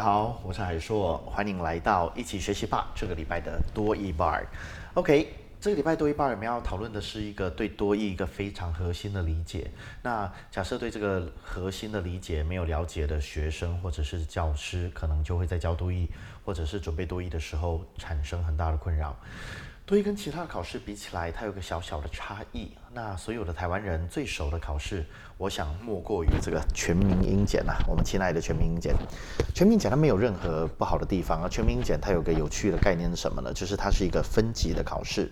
好，我是海硕，欢迎来到一起学习吧。这个礼拜的多益 bar。OK，这个礼拜多益 bar 我们要讨论的是一个对多益一个非常核心的理解。那假设对这个核心的理解没有了解的学生或者是教师，可能就会在教多益或者是准备多益的时候产生很大的困扰。多益跟其他的考试比起来，它有个小小的差异。那所有的台湾人最熟的考试，我想莫过于这个全民英检呐。我们亲爱的全民英检，全民检它没有任何不好的地方啊。全民英检它有个有趣的概念是什么呢？就是它是一个分级的考试。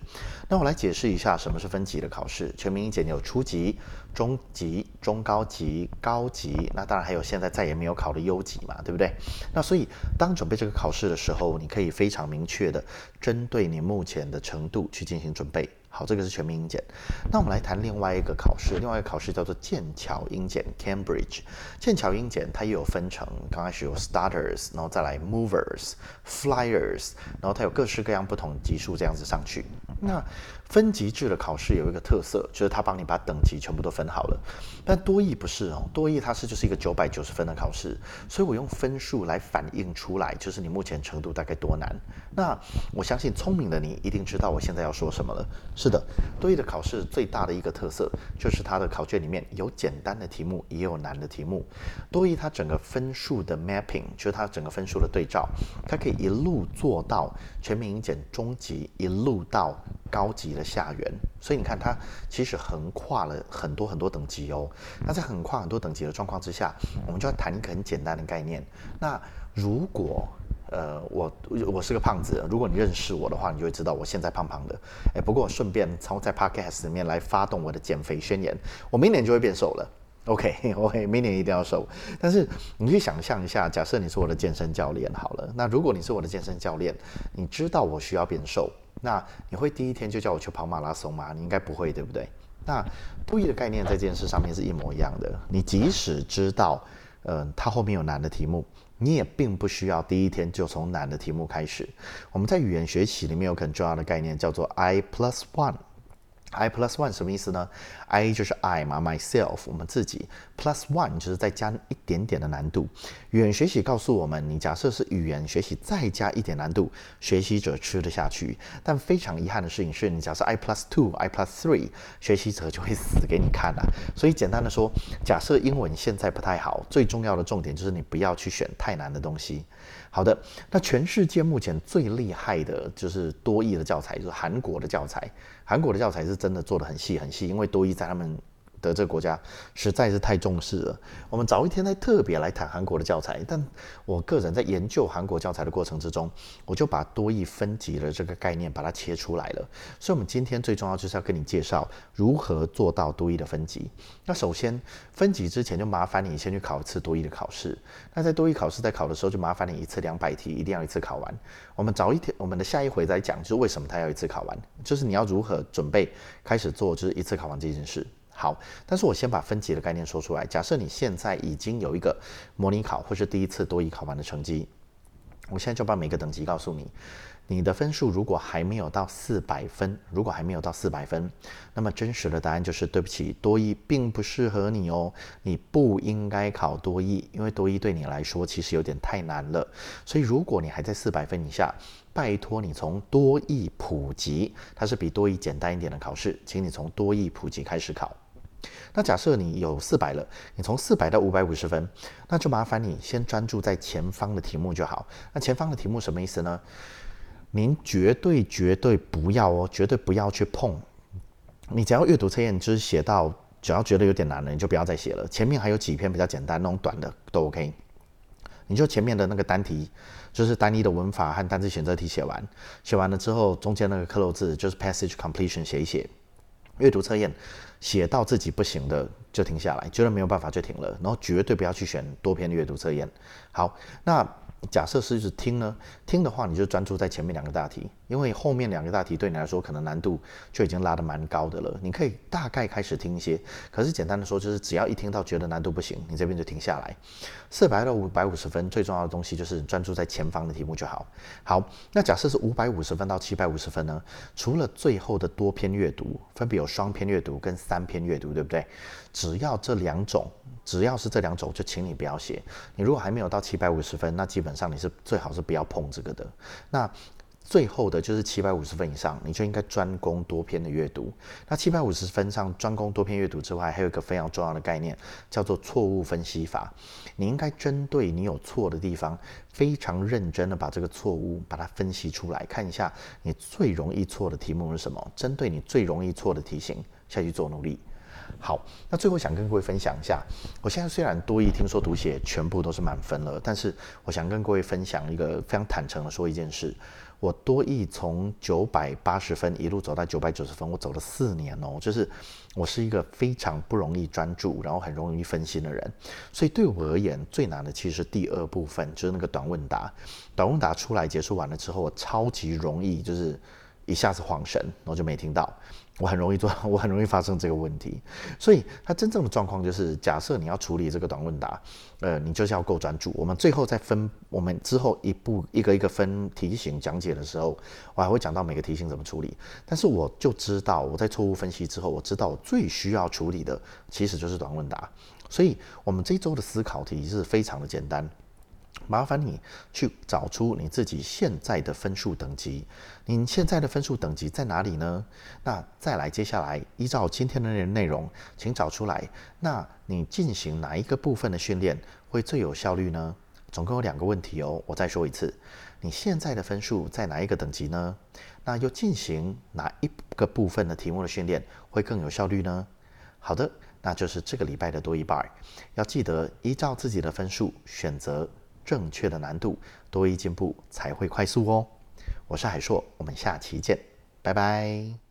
那我来解释一下什么是分级的考试。全民英检有初级、中级、中高级、高级，那当然还有现在再也没有考的优级嘛，对不对？那所以当准备这个考试的时候，你可以非常明确的针对你目前的程度去进行准备。好，这个是全民英检。那我们来谈另外一个考试，另外一个考试叫做剑桥英检 （Cambridge）。剑桥英检它也有分成，刚开始有 Starters，然后再来 Movers、Flyers，然后它有各式各样不同级数这样子上去。那分级制的考试有一个特色，就是它帮你把等级全部都分好了。但多益不是哦，多益它是就是一个九百九十分的考试，所以我用分数来反映出来，就是你目前程度大概多难。那我相信聪明的你一定知道我现在要说什么了。是的，多益的考试最大的一个特色就是它的考卷里面有简单的题目，也有难的题目。多益它整个分数的 mapping，就是它整个分数的对照，它可以一路做到全民英检中级，一路到高级的下缘。所以你看，它其实横跨了很多很多等级哦。那在横跨很多等级的状况之下，我们就要谈一个很简单的概念。那如果呃，我我是个胖子，如果你认识我的话，你就会知道我现在胖胖的。哎，不过我顺便从在 Podcast 里面来发动我的减肥宣言，我明年就会变瘦了。OK，OK，明年一定要瘦。但是你去想象一下，假设你是我的健身教练好了，那如果你是我的健身教练，你知道我需要变瘦，那你会第一天就叫我去跑马拉松吗？你应该不会，对不对？那多益的概念在这件事上面是一模一样的。你即使知道，嗯，它后面有难的题目。你也并不需要第一天就从难的题目开始。我们在语言学习里面有很重要的概念，叫做 I plus one。I plus one 什么意思呢？I 就是 I 嘛，myself，我们自己，plus one 就是再加一点点的难度。语言学习告诉我们，你假设是语言学习再加一点难度，学习者吃得下去。但非常遗憾的事情是，你假设 I plus two，I plus three，学习者就会死给你看啊。所以简单的说，假设英文现在不太好，最重要的重点就是你不要去选太难的东西。好的，那全世界目前最厉害的就是多义的教材，就是韩国的教材。韩国的教材是真的做的很细很细，因为多一在他们。的这个国家实在是太重视了。我们早一天再特别来谈韩国的教材，但我个人在研究韩国教材的过程之中，我就把多义分级的这个概念把它切出来了。所以，我们今天最重要就是要跟你介绍如何做到多义的分级。那首先分级之前就麻烦你先去考一次多义的考试。那在多义考试在考的时候，就麻烦你一次两百题一定要一次考完。我们早一天我们的下一回再讲，就是为什么他要一次考完，就是你要如何准备开始做，就是一次考完这件事。好，但是我先把分级的概念说出来。假设你现在已经有一个模拟考或是第一次多一考完的成绩，我现在就把每个等级告诉你。你的分数如果还没有到四百分，如果还没有到四百分，那么真实的答案就是对不起，多一并不适合你哦。你不应该考多一，因为多一对你来说其实有点太难了。所以如果你还在四百分以下，拜托你从多益普及，它是比多益简单一点的考试，请你从多益普及开始考。那假设你有四百了，你从四百到五百五十分，那就麻烦你先专注在前方的题目就好。那前方的题目什么意思呢？您绝对绝对不要哦，绝对不要去碰。你只要阅读测验就是写到，只要觉得有点难了，你就不要再写了。前面还有几篇比较简单，那种短的都 OK。你就前面的那个单题，就是单一的文法和单词选择题写完，写完了之后，中间那个克漏字就是 passage completion 写一写。阅读测验写到自己不行的就停下来，觉得没有办法就停了，然后绝对不要去选多篇阅读测验。好，那假设是是听呢？听的话，你就专注在前面两个大题，因为后面两个大题对你来说可能难度就已经拉得蛮高的了。你可以大概开始听一些，可是简单的说就是只要一听到觉得难度不行，你这边就停下来。四百到五百五十分最重要的东西就是专注在前方的题目就好。好，那假设是五百五十分到七百五十分呢？除了最后的多篇阅读，分别有双篇阅读跟三篇阅读，对不对？只要这两种，只要是这两种，就请你不要写。你如果还没有到七百五十分，那基本上你是最好是不要碰这个的。那最后的就是七百五十分以上，你就应该专攻多篇的阅读。那七百五十分上专攻多篇阅读之外，还有一个非常重要的概念，叫做错误分析法。你应该针对你有错的地方，非常认真的把这个错误把它分析出来，看一下你最容易错的题目是什么，针对你最容易错的题型下去做努力。好，那最后想跟各位分享一下，我现在虽然多一听说读写全部都是满分了，但是我想跟各位分享一个非常坦诚的说一件事，我多益从九百八十分一路走到九百九十分，我走了四年哦，就是我是一个非常不容易专注，然后很容易分心的人，所以对我而言最难的其实是第二部分，就是那个短问答，短问答出来结束完了之后，我超级容易就是一下子晃神，然后就没听到。我很容易做，我很容易发生这个问题，所以它真正的状况就是，假设你要处理这个短问答，呃，你就是要够专注。我们最后再分，我们之后一步一个一个分题型讲解的时候，我还会讲到每个题型怎么处理。但是我就知道，我在错误分析之后，我知道我最需要处理的其实就是短问答。所以，我们这周的思考题是非常的简单。麻烦你去找出你自己现在的分数等级，你现在的分数等级在哪里呢？那再来，接下来依照今天的内容，请找出来。那你进行哪一个部分的训练会最有效率呢？总共有两个问题哦，我再说一次，你现在的分数在哪一个等级呢？那又进行哪一个部分的题目的训练会更有效率呢？好的，那就是这个礼拜的多一半，要记得依照自己的分数选择。正确的难度，多一进步才会快速哦。我是海硕，我们下期见，拜拜。